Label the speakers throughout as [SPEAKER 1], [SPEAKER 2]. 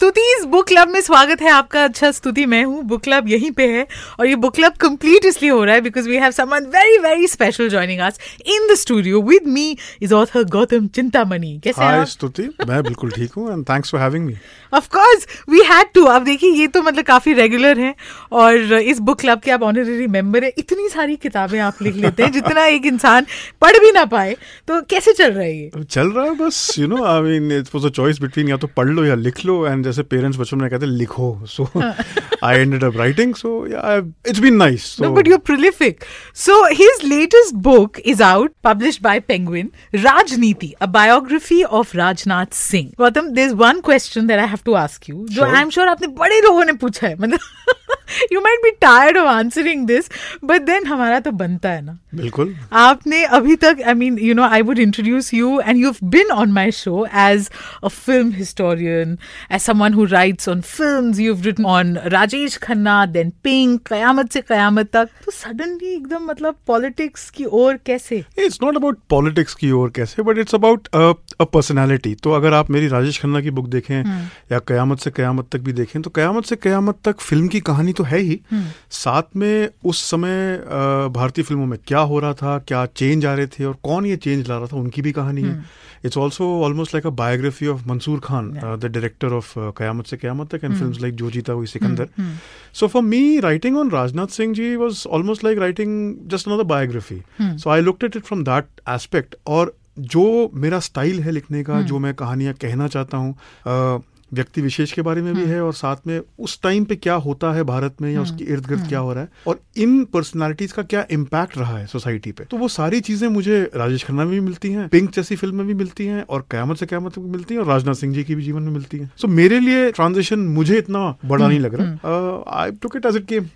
[SPEAKER 1] स्तुति इस book club में स्वागत है आपका। अच्छा स्तुति मैं हूँ। बुक क्लब यहीं पे है। और ये बुक क्लब कंप्लीट इसलिए हो रहा है because we have someone very very special joining us in the studio with me is author Gautam Chintamani कैसे
[SPEAKER 2] हाय स्तुति। मैं बिल्कुल ठीक हूँ and thanks for having me
[SPEAKER 1] of course we had to अब देखिए ये तो मतलब काफ़ी रेगुलर है। और इस बुक क्लब के आप ऑनररी मेंबर है। इतनी सारी किताबें आप लिख लेते हैं जितना एक इंसान पढ़ भी ना पाए। तो कैसे चल रहा है ये?
[SPEAKER 2] चल रहा है बस you know I mean it was a choice between या तो पढ़ लो या लिख लो एंड जैसे पेरेंट्स बचपन में कहते हैं लिखो so I ended up writing so yeah it's been nice
[SPEAKER 1] No, but you're prolific. So his latest book is out, published by Penguin, Rajniti, a biography of Rajnath Singh. Gautam, there's one question that I have to ask you, जो
[SPEAKER 2] Sure.
[SPEAKER 1] I'm sure आपने बड़े लोगों ने पूछा है मतलब you might be tired of answering this, but then हमारा तो बनता है ना।
[SPEAKER 2] बिल्कुल।
[SPEAKER 1] आपने अभी तक I mean you know I would introduce you and you been on my show as a film historian as someone who writes on films you written on Rajesh Khanna then Pink Qayamat Se Qayamat तक तो suddenly एकदम मतलब politics की ओर कैसे?
[SPEAKER 2] It's not about politics की ओर कैसे but it's about a personality तो अगर आप मेरी राजेश खन्ना की बुक देखें या कयामत से कयामत तक भी देखें तो कयामत से कयामत तक फ़िल्म की कहानी तो है ही। साथ में उस समय भारतीय फ़िल्मों में क्या हो रहा था क्या चेंज आ रहे थे और कौन ये चेंज ला रहा था उनकी भी कहानी है। It's also almost like a biography of Mansoor Khan the director of Qayamat Se Qayamat तक and film like Jo Jeeta हुई Sikandar for me, writing on Rajnath Singh ji was almost like writing just another biography. So I looked at it from that aspect. और जो मेरा style है लिखने का जो मैं कहानियाँ कहना चाहता हूँ अ, व्यक्ति विशेष के बारे में भी है और साथ में उस टाइम पे क्या होता है भारत में या उसके इर्द गिर्द क्या हो रहा है और इन पर्सनालिटीज का क्या इम्पैक्ट रहा है सोसाइटी पे? तो वो सारी चीज़ें मुझे राजेश खन्ना में भी मिलती हैं पिंक जैसी फ़िल्म में भी मिलती हैं और कयामत से कयामत भी मिलती हैं और राजनाथ सिंह जी की भी जीवन में मिलती हैं। सो so, मेरे लिए ट्रांजिशन मुझे इतना बड़ा नहीं लग रहा। I took it as it
[SPEAKER 1] came.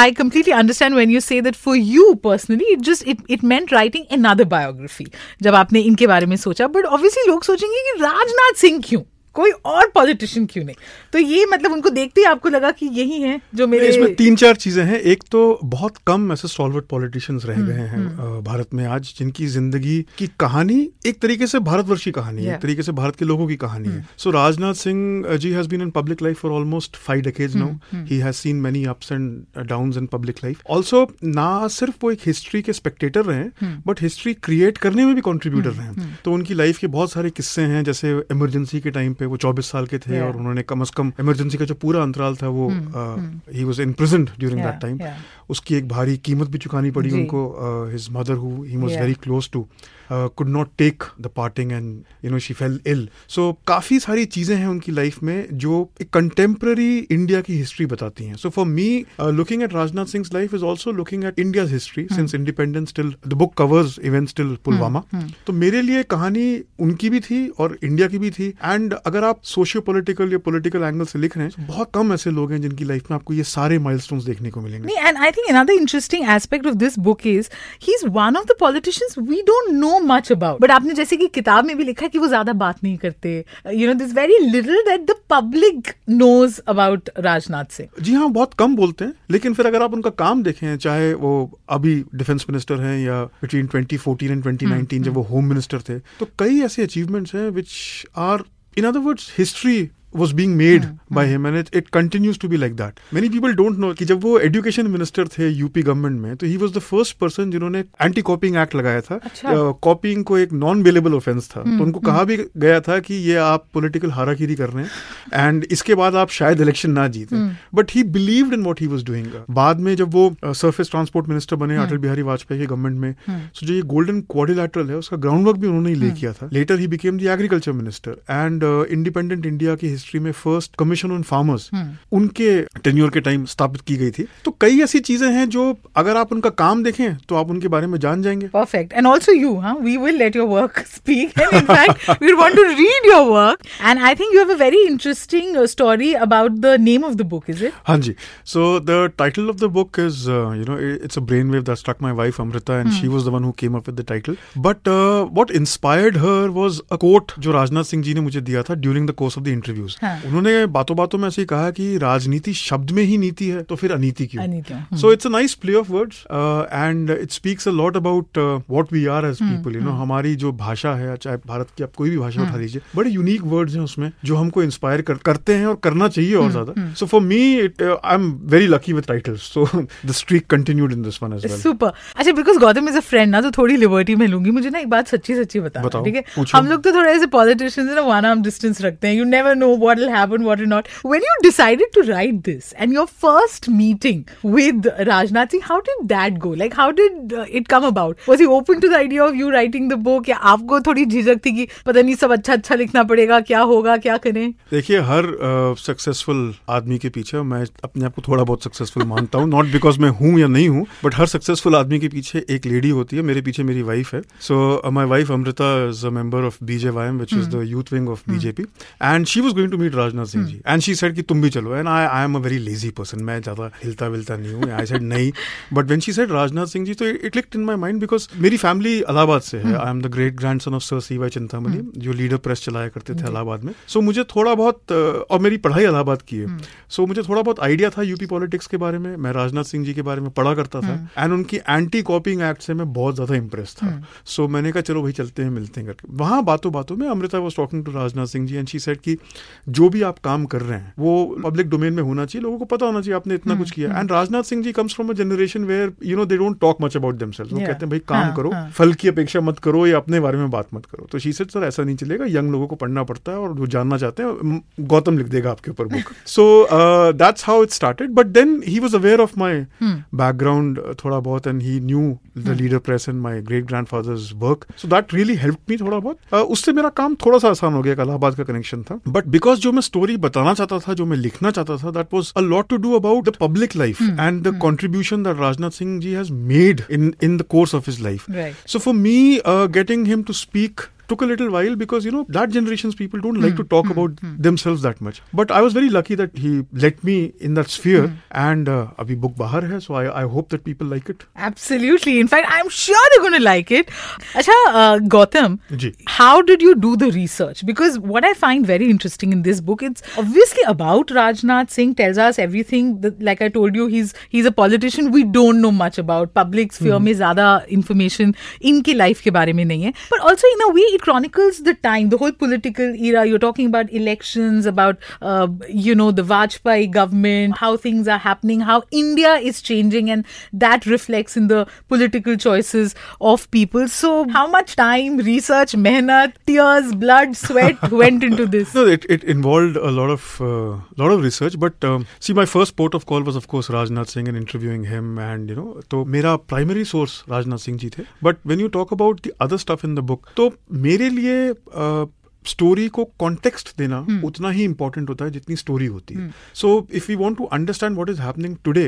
[SPEAKER 1] I completely understand when you say that for you personally, it just it, it meant writing another biography. जब आपने इनके बारे में सोचा। बट ऑब्वियसली लोग सोचेंगे कि राजनाथ सिंह क्यों? कोई और पॉलिटिशियन क्यों नहीं? तो ये मतलब उनको देखते ही आपको लगा कि यही है जो मेरे
[SPEAKER 2] इसमें तीन चार चीज़ें हैं। एक तो बहुत कम ऐसे सॉल्वर्ड पॉलिटिशियंस रह गए हैं भारत में आज जिनकी ज़िंदगी की कहानी एक तरीके से भारतवर्षी कहानी है एक तरीके से भारत के लोगों की कहानी है। So Rajnath Singh ji has been in public life for almost five decades now he has seen many ups and down in public life also ना सिर्फ़ वो एक हिस्ट्री के स्पेक्टेटर रहे बट हिस्ट्री क्रिएट करने में भी कॉन्ट्रीब्यूटर रहे तो उनकी लाइफ के बहुत सारे किस्से हैं जैसे इमरजेंसी के टाइम पे वो 24 साल के थे
[SPEAKER 1] Yeah.
[SPEAKER 2] और उन्होंने कम अज कम इमरजेंसी का जो पूरा अंतराल था वो he was in
[SPEAKER 1] present
[SPEAKER 2] during that
[SPEAKER 1] time
[SPEAKER 2] उसकी एक भारी कीमत भी चुकानी पड़ी। उनको his mother who he
[SPEAKER 1] was
[SPEAKER 2] very close to could not take the parting and you know she fell ill so काफ़ी सारी चीज़ें हैं उनकी लाइफ में जो एक कंटेम्प्ररी इंडिया की हिस्ट्री बताती हैं. So for me looking at Rajnath Singh life is also looking at India history since independence till the book covers events till Pulwama तो मेरे लिए कहानी उनकी भी थी और इंडिया की भी थी. एंड अगर आप सोशियो पोलिटिकल या पोलिटिकल एंगल से लिख रहे हैं तो बहुत कम ऐसे लोग हैं जिनकी लाइफ में आपको ये सारे माइलस्टोन्स देखने को मिलेंगे.
[SPEAKER 1] And I think another interesting aspect of this book is he's one of the politicians we don't know much about. But आपने जैसे कि किताब में भी लिखा है कि वो ज़्यादा बात नहीं करते. You know, there's very little that the public knows about Rajnath Singh.
[SPEAKER 2] जी हाँ बहुत कम बोलते हैं लेकिन फिर अगर आप उनका काम देखें चाहे वो अभी डिफेंस मिनिस्टर हैं या बिटवीन 2014 एंड 2019 जब वो होम मिनिस्टर थे तो कई ऐसे अचीवमेंट्स हैं which are in other words history was being made by him and it, it continues to be like that. Many people don't know कि जब वो एजुकेशन मिनिस्टर थे यूपी गवर्नमेंट में तो he was the first person जिन्होंने anti copying act लगाया था।
[SPEAKER 1] अच्छा।
[SPEAKER 2] कॉपिंग को एक नॉन बेलेबल ऑफेंस था तो उनको कहा भी गया था कि ये आप पॉलिटिकल हाराकीरी कर रहे हैं एंड इसके बाद आप शायद इलेक्शन ना जीते। But he believed in what he was doing बाद में जब वो सरफेस ट्रांसपोर्ट मिनिस्टर बने अटल बिहारी वाजपेयी के गवर्नमेंट में सो जो ये गोल्डन क्वाड्रिलैटरल है उसका ग्राउंड वर्क भी उन्होंने ही ले किया था। Later he became the agriculture minister and independent India की हिस्ट्री में फ़र्स्ट कमीशन ऑन फार्मर्स उनके टेन्योर के टाइम स्थापित की गई थी। तो कई ऐसी चीज़ें हैं जो अगर आप उनका काम देखें तो आप उनके बारे में जान जाएँगे।
[SPEAKER 1] Perfect and also you we will let your work speak we want to read your work and I think you have very interesting story about the name of the book is it
[SPEAKER 2] हाँ जी। So the title of the book is you know it's a brain wave that struck wife Amrita and she was the one came up with the title but what inspired her was a quote जो राजनाथ सिंह जी ने मुझे दिया था during the course of the interview interviews.
[SPEAKER 1] हाँ.
[SPEAKER 2] उन्होंने बातों बातों में ऐसे ही कहा कि राजनीति शब्द में ही नीति है तो फिर अनीति क्यों?
[SPEAKER 1] So it's
[SPEAKER 2] So it's a nice play of words, uh, and it speaks a lot about uh, what we are as people. You know, हमारी जो भाषा है चाहे भारत की आप कोई भी भाषा उठा लीजिए बड़े यूनिक वर्ड्स हैं उसमें जो हमको इंस्पायर कर, करते हैं और करना चाहिए और ज़्यादा। So for me it I am very lucky with titles so the streak continued in this one as well
[SPEAKER 1] super अच्छा because Gautam is a friend ना तो थोड़ी लिबर्टी में लूँगी। मुझे ना एक बात सच्ची सच्ची बता ठीक है? हम लोग तो थोड़ा ऐसे पॉलिटिशियंस ना वन आर्म डिस्टेंस रखते हैं। You never know what will happen what will not when you decided to write this and your first meeting with Rajnath Singh how did that go like how did it come about was he open to the idea of you writing the book या आपको थोड़ी झिझक थी कि पता नहीं सब अच्छा अच्छा लिखना पड़ेगा क्या होगा क्या करें?
[SPEAKER 2] देखिए हर सक्सेसफुल आदमी के पीछे मैं अपने आप को थोड़ा बहुत सक्सेसफुल मानता हूँ नॉट बिकॉज़ मैं हूँ या नहीं हूँ बट हर सक्सेसफुल आदमी के पीछे एक लेडी होती है मेरे पीछे मेरी वाइफ है। So my wife Amrita is a member of B J Y M which is the youth wing of BJP and she was going to meet Rajnath Singh ji and she said कि तुम भी चलो and I I am a very lazy person मैं ज़्यादा हिलता विलता नहीं हूँ आई सेड नहीं but when she said Rajnath Singh ji तो it clicked in my mind because मेरी फैमिली इलाहाबाद से है I am the great grand son of sir C Y Chintamani जो लीडर प्रेस चलाया करते थे इलाहाबाद में सो मुझे थोड़ा बहुत और मेरी पढ़ाई इलाहाबाद की है सो मुझे थोड़ा बहुत आइडिया था यूपी पॉलिटिक्स के बारे में मैं राजनाथ सिंह जी के बारे में पढ़ा करता था एंड उनकी एंटी कॉपिंग एक्ट से मैं बहुत ज़्यादा इंप्रेस था सो मैंने कहा चलो भाई चलते हैं मिलते हैं करके वहाँ बातों बातों में Amrita was talking to Rajnath Singh ji and she said कि जो भी आप काम कर रहे हैं वो पब्लिक डोमेन में होना चाहिए लोगों को पता होना चाहिए आपने इतना कुछ किया and Rajnath Singh ji comes from a generation where you know they don't talk much about themselves वो कहते हैं भाई काम
[SPEAKER 1] हाँ,
[SPEAKER 2] करो
[SPEAKER 1] हाँ.
[SPEAKER 2] फल की अपेक्षा मत करो या अपने बारे में बात मत करो। तो शी सेड सर ऐसा नहीं चलेगा यंग लोगों को पढ़ना पड़ता है और जो जानना चाहते हैं गौतम लिख देगा आपके ऊपर book so that's how it started but then he was aware of my background थोड़ा बहुत and he knew the leader press and my great grandfather's work so that really help me थोड़ा बहुत। Uh, उससे मेरा काम थोड़ा सा आसान हो गया इलाहाबाद का कनेक्शन था। बट बिकॉज़ जो मैं स्टोरी बताना चाहता था जो मैं लिखना चाहता था that was a lot to do about the public life and the contribution that Rajnath Singh ji has made in in the course of his
[SPEAKER 1] life
[SPEAKER 2] so for me getting him to him to speak took a little while because you know that generation's people don't like to talk about themselves that much. But I was very lucky that he let me in that sphere, and uh, abhi book bahar hai, so I, I hope that people like it.
[SPEAKER 1] Absolutely. In fact, I'm sure they're going to like it. Acha, uh, Gautam,
[SPEAKER 2] ji.
[SPEAKER 1] how did you do the research? Because what I find very interesting in this book, it's obviously about Rajnath Singh, tells us everything. That, like I told you, he's he's a politician we don't know much about. Public sphere में ज़्यादा information इनकी life के बारे में नहीं है. But also in a way, it chronicles the time, the whole political era. You're talking about elections, about, uh, you know, the Vajpayee government, how things are happening, how India is changing, and that reflects in the political choices of people. So, how much time, research, mehnat, tears, blood, sweat went into this?
[SPEAKER 2] No, it, it involved a lot of, uh, lot of research. But um, see, my first port of call was, of course, Rajnath Singh and interviewing him. And, you know, so, my primary source Rajnath Singh ji the. But when you talk about the other stuff in the book, so, मेरे लिए story को context देना उतना ही important होता है जितनी story होती है। So if you want to understand what is happening today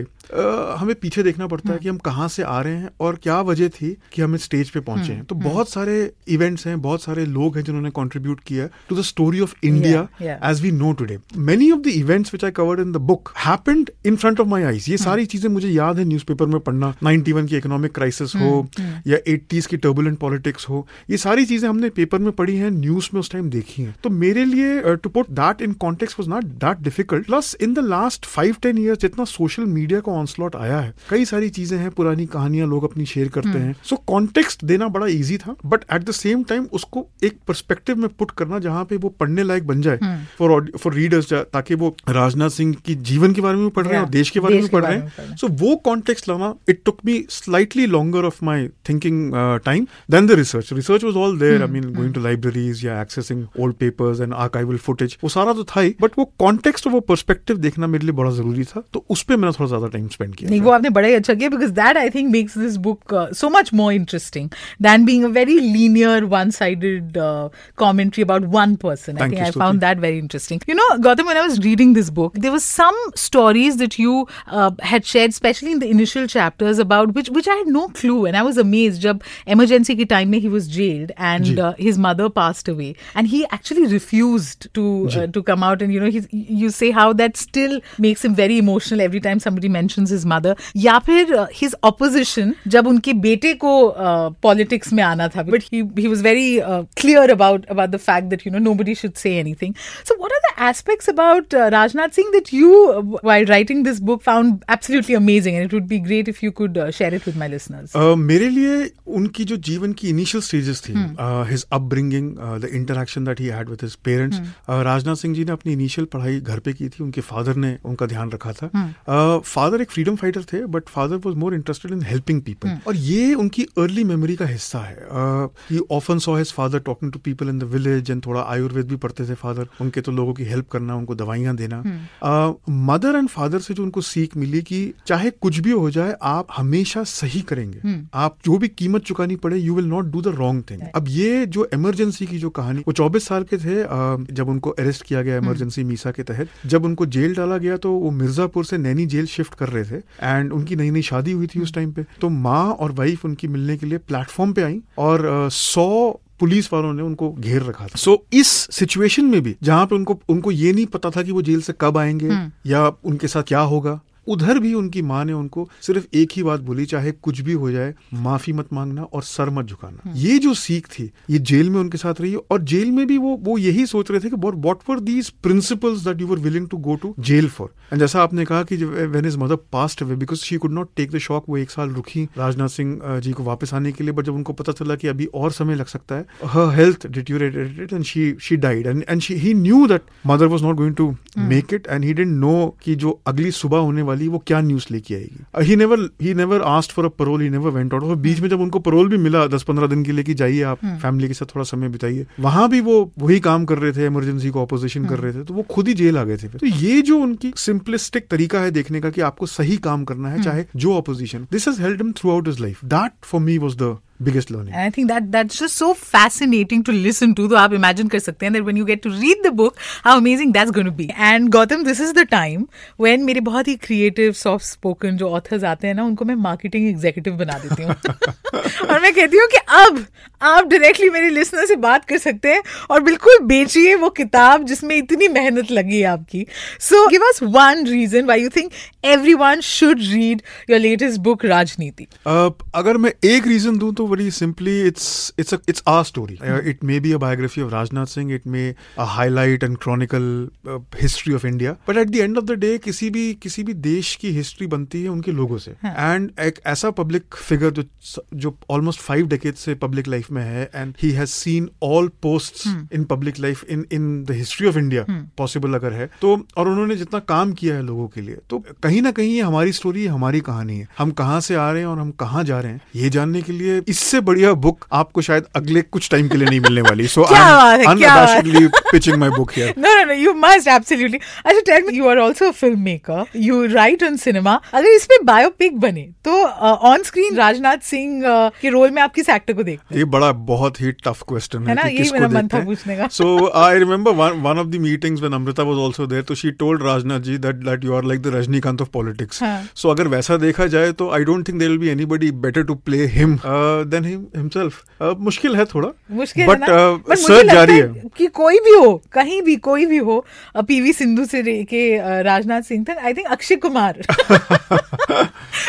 [SPEAKER 2] हमें पीछे देखना पड़ता है कि हम कहाँ से आ रहे हैं और क्या वजह थी कि हम इस स्टेज पे पहुँचे हैं। तो बहुत सारे इवेंट्स हैं बहुत सारे लोग हैं जिन्होंने कंट्रीब्यूट किया to the story of
[SPEAKER 1] India
[SPEAKER 2] as we know today many of the events which I covered in the book happened in front of my eyes ये सारी चीज़ें मुझे याद है न्यूज़पेपर में पढ़ना। 91 की इकोनॉमिक क्राइसिस हो या 80s की टर्बुलेंट पॉलिटिक्स हो। ये सारी चीज़ें हमने पेपर में पढ़ी हैं न्यूज़ में उस टाइम देखी हैं। तो मेरे लिए to put that in context was not that difficult plus in the last five ten year जितना सोशल मीडिया का ऑनस्लॉट आया है। कई सारी चीज़ें हैं पुरानी कहानियाँ लोग अपनी शेयर करते हैं। सो कॉन्टेक्स्ट देना बड़ा ईजी था but at the same time उसको एक परस्पेक्टिव में पुट करना जहाँ पे वो पढ़ने लायक बन जाए। फॉर फॉर रीडर्स ताकि वो राजनाथ सिंह की जीवन के बारे में भी पढ़ रहे हैं और देश के बारे में
[SPEAKER 1] के
[SPEAKER 2] पढ़ रहे हैं। सो वो कॉन्टेक्स्ट लाना it took me slightly longer of my thinking time than the research research was all there I mean going to libraries या accessing old papers and archival footage वो सारा तो था ही बट वो कॉन्टेक्स्ट वो पर्सपेक्टिव देखना मेरे लिए बड़ा ज़रूरी था। तो उस पर मैंने थोड़ा ज़्यादा टाइम स्पेंड किया
[SPEAKER 1] नहीं वो आपने बड़ा ही अच्छा किया because that I think makes this book so much more interesting than being a very linear one sided commentary about one person.
[SPEAKER 2] Thank
[SPEAKER 1] I think
[SPEAKER 2] you,
[SPEAKER 1] I
[SPEAKER 2] Stuti.
[SPEAKER 1] found that very interesting. You know, Gautam, when I was reading this book, there was some stories that you uh, had shared, especially in the initial chapters, about which which I had no clue, and I was amazed. Jab emergency ki time mein he was jailed, and
[SPEAKER 2] ji.
[SPEAKER 1] uh, his mother passed away, and he actually refused to uh, to come out. And you know, he's, you say how that still makes him very emotional every time somebody mentions mentions his mother या फिर his opposition जब उनके बेटे को politics uh, में आना था। But he was very clear about about the fact that you know nobody should say anything so what are the aspects about Rajnath Singh that you while writing this book found absolutely amazing and it would be great if you could share it with my listeners
[SPEAKER 2] मेरे लिए उनकी जो जीवन की initial stages थी his upbringing the interaction that he with his parents Rajnath Singh ji ने अपनी initial पढ़ाई घर पे की थी। उनके फादर ने उनका ध्यान रखा था। uh, फादर एक फ्रीडम फाइटर थे but father was more interested in helping people और ये उनकी अर्ली मेमोरी का हिस्सा है। Often saw his father talking to people in the village and थोड़ा आयुर्वेद भी पढ़ते थे फादर उनके तो लोगों की हेल्प करना उनको दवाइयाँ देना। मदर एंड फादर से जो उनको सीख मिली कि चाहे कुछ भी हो जाए आप हमेशा सही करेंगे। आप जो भी कीमत चुकानी पड़े you will not do the wrong thing अब ये जो इमरजेंसी की जो कहानी वो चौबीस साल के थे जब उनको अरेस्ट किया गया इमरजेंसी मीसा के तहत। जब उनको जेल डाला गया तो वो मिर्जापुर से नैनी जेल शिफ्ट कर रहे थे एंड उनकी नई नई शादी हुई थी उस टाइम पे। तो माँ और वाइफ उनकी मिलने के लिए प्लेटफॉर्म पे आई और सौ पुलिस वालों ने उनको घेर रखा था। सो so, इस सिचुएशन में भी जहाँ पे उनको उनको ये नहीं पता था कि वो जेल से कब आएँगे या उनके साथ क्या होगा उधर भी उनकी माँ ने उनको सिर्फ़ एक ही बात बोली चाहे कुछ भी हो जाए माफ़ी मत मांगना और सर मत झुकाना। ये जो सीख थी ये जेल में उनके साथ रही और जेल में भी वो वो यही सोच रहे थे कि what were these principles that you were willing to go to jail for and जैसा आपने कहा कि when his mother passed away because she could not take the shock वो एक साल रुकी राजनाथ सिंह जी को वापस आने के लिए बट जब उनको पता चला कि अभी और समय लग सकता है her health deteriorated and she she died and and she he knew that mother was not going to make it and he didn't know कि जो अगली सुबह होने वाली वो क्या न्यूज़ लेके आएगी? He never he never asked for a parole he never went out और बीच में जब उनको परोल भी मिला दस पंद्रह दिन के लिए कि जाइए आप फैमिली के साथ थोड़ा समय बिताइए वहाँ भी वो वही काम कर रहे थे इमरजेंसी को ऑपोजिशन कर रहे थे तो वो खुद ही जेल आ गए थे तो ये जो उनकी सिंपलिस्टिक तरीका है देखने का कि आपको सही काम करना है चाहे जो opposition this has held him throughout his life that for me was the biggest learning
[SPEAKER 1] And I think that that's just so fascinating to listen to. तो आप imagine कर सकते हैं that when you get to read the book, how amazing that's going to be. And Gautam, this is the time when मेरे बहुत ही creative, soft spoken जो authors आते हैं ना उनको मैं marketing executive बना देती हूँ और मैं कहती हूँ कि अब आप डायरेक्टली मेरे लिसनर से बात कर सकते हैं और बिल्कुल बेचिए वो किताब जिसमें इतनी मेहनत लगी है आपकी so give us one reason why you think everyone should read your latest book Rajneeti
[SPEAKER 2] Uh, अगर मैं एक रीजन दूँ तो very simply it's it's it's our story it may be a biography of Rajnath Singh it may highlight and chronicle history of India but at the end of the day किसी भी किसी भी देश की history बनती है उनके लोगों से। एंड एक ऐसा पब्लिक फिगर जो जो ऑलमोस्ट फाइव डेकेड से पब्लिक लाइफ में है and he has seen all post in public life in in the history of India possible अगर है। तो और उन्होंने जितना काम किया है लोगों के लिए तो कहीं ना कहीं ये हमारी स्टोरी हमारी कहानी है। हम कहाँ से आ रहे हैं और हम कहाँ जा रहे हैं ये जानने के लिए इससे बढ़िया बुक आपको शायद अगले कुछ टाइम के लिए नहीं मिलने वाली
[SPEAKER 1] so.
[SPEAKER 2] Unabashedly pitching my book here
[SPEAKER 1] No, no, no. You must absolutely. अच्छा, tell me, you are also a filmmaker. You write on cinema. अगर इस पे बायोपिक बने तो ऑन स्क्रीन राजनाथ सिंह के रोल में आप किस एक्टर को देखते हैं
[SPEAKER 2] ये बड़ा बहुत ही टफ क्वेश्चन
[SPEAKER 1] है
[SPEAKER 2] है
[SPEAKER 1] ना?
[SPEAKER 2] कि किसको
[SPEAKER 1] मेरा मन
[SPEAKER 2] देखते
[SPEAKER 1] था
[SPEAKER 2] हैं
[SPEAKER 1] पूछने का।
[SPEAKER 2] So I remember one of the meetings when Amrita was also there तो she told Rajnath ji that that you are like the Rajinikanth of
[SPEAKER 1] politics.
[SPEAKER 2] So अगर वैसा देखा जाए तो I don't think there will be anybody better to play him than him himself मुश्किल है थोड़ा
[SPEAKER 1] मुश्किल
[SPEAKER 2] बट
[SPEAKER 1] है
[SPEAKER 2] सर्च जारी
[SPEAKER 1] है
[SPEAKER 2] है
[SPEAKER 1] कि कोई भी हो कहीं भी कोई भी हो पीवी सिंधु से लेके राजनाथ सिंह तक I think Akshay Kumar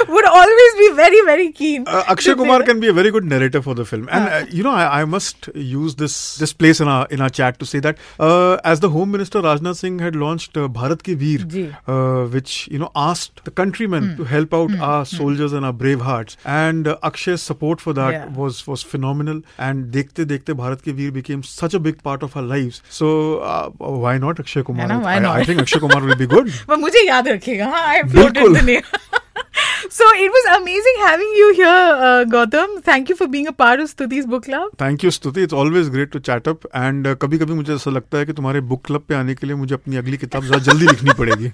[SPEAKER 1] would always be very very keen
[SPEAKER 2] Uh, Akshay Kumar can be a very good narrator for the film, and uh, you know I, I must use this this place in our in our chat to say that uh, as the Home Minister Rajnath Singh had launched uh, Bharat Ki Veer, uh, which you know asked the countrymen hmm. to help out hmm. our soldiers hmm. and our brave hearts, and uh, Akshay's support for that
[SPEAKER 1] Yeah.
[SPEAKER 2] was was phenomenal. And देखते देखते Bharat Ki Veer became such a big part of our lives. So uh, why not Akshay Kumar?
[SPEAKER 1] ना, why
[SPEAKER 2] I,
[SPEAKER 1] not?
[SPEAKER 2] I think Akshay Kumar will be good.
[SPEAKER 1] मुझे याद रखिएगा हाँ I floated
[SPEAKER 2] बिल्कुल।
[SPEAKER 1] The name So it was amazing having you here, uh, Gautam. Thank you for being a part of Stuti's book club.
[SPEAKER 2] Thank you Stuti it's always great to chat up and कभी कभी मुझे ऐसा लगता है कि तुम्हारे book club पे आने के लिए मुझे अपनी अगली किताब ज़्यादा जल्दी लिखनी पड़ेगी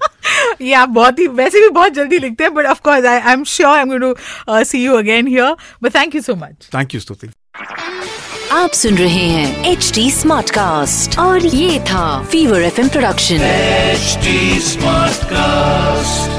[SPEAKER 1] या बहुत ही वैसे भी बहुत जल्दी लिखते हैं but of course I I am sure I am going to see you again here but thank you so much
[SPEAKER 2] thank you Stuti
[SPEAKER 3] आप सुन रहे हैं एच डी स्मार्ट कास्ट और ये था Fever FM production
[SPEAKER 4] H Smartcast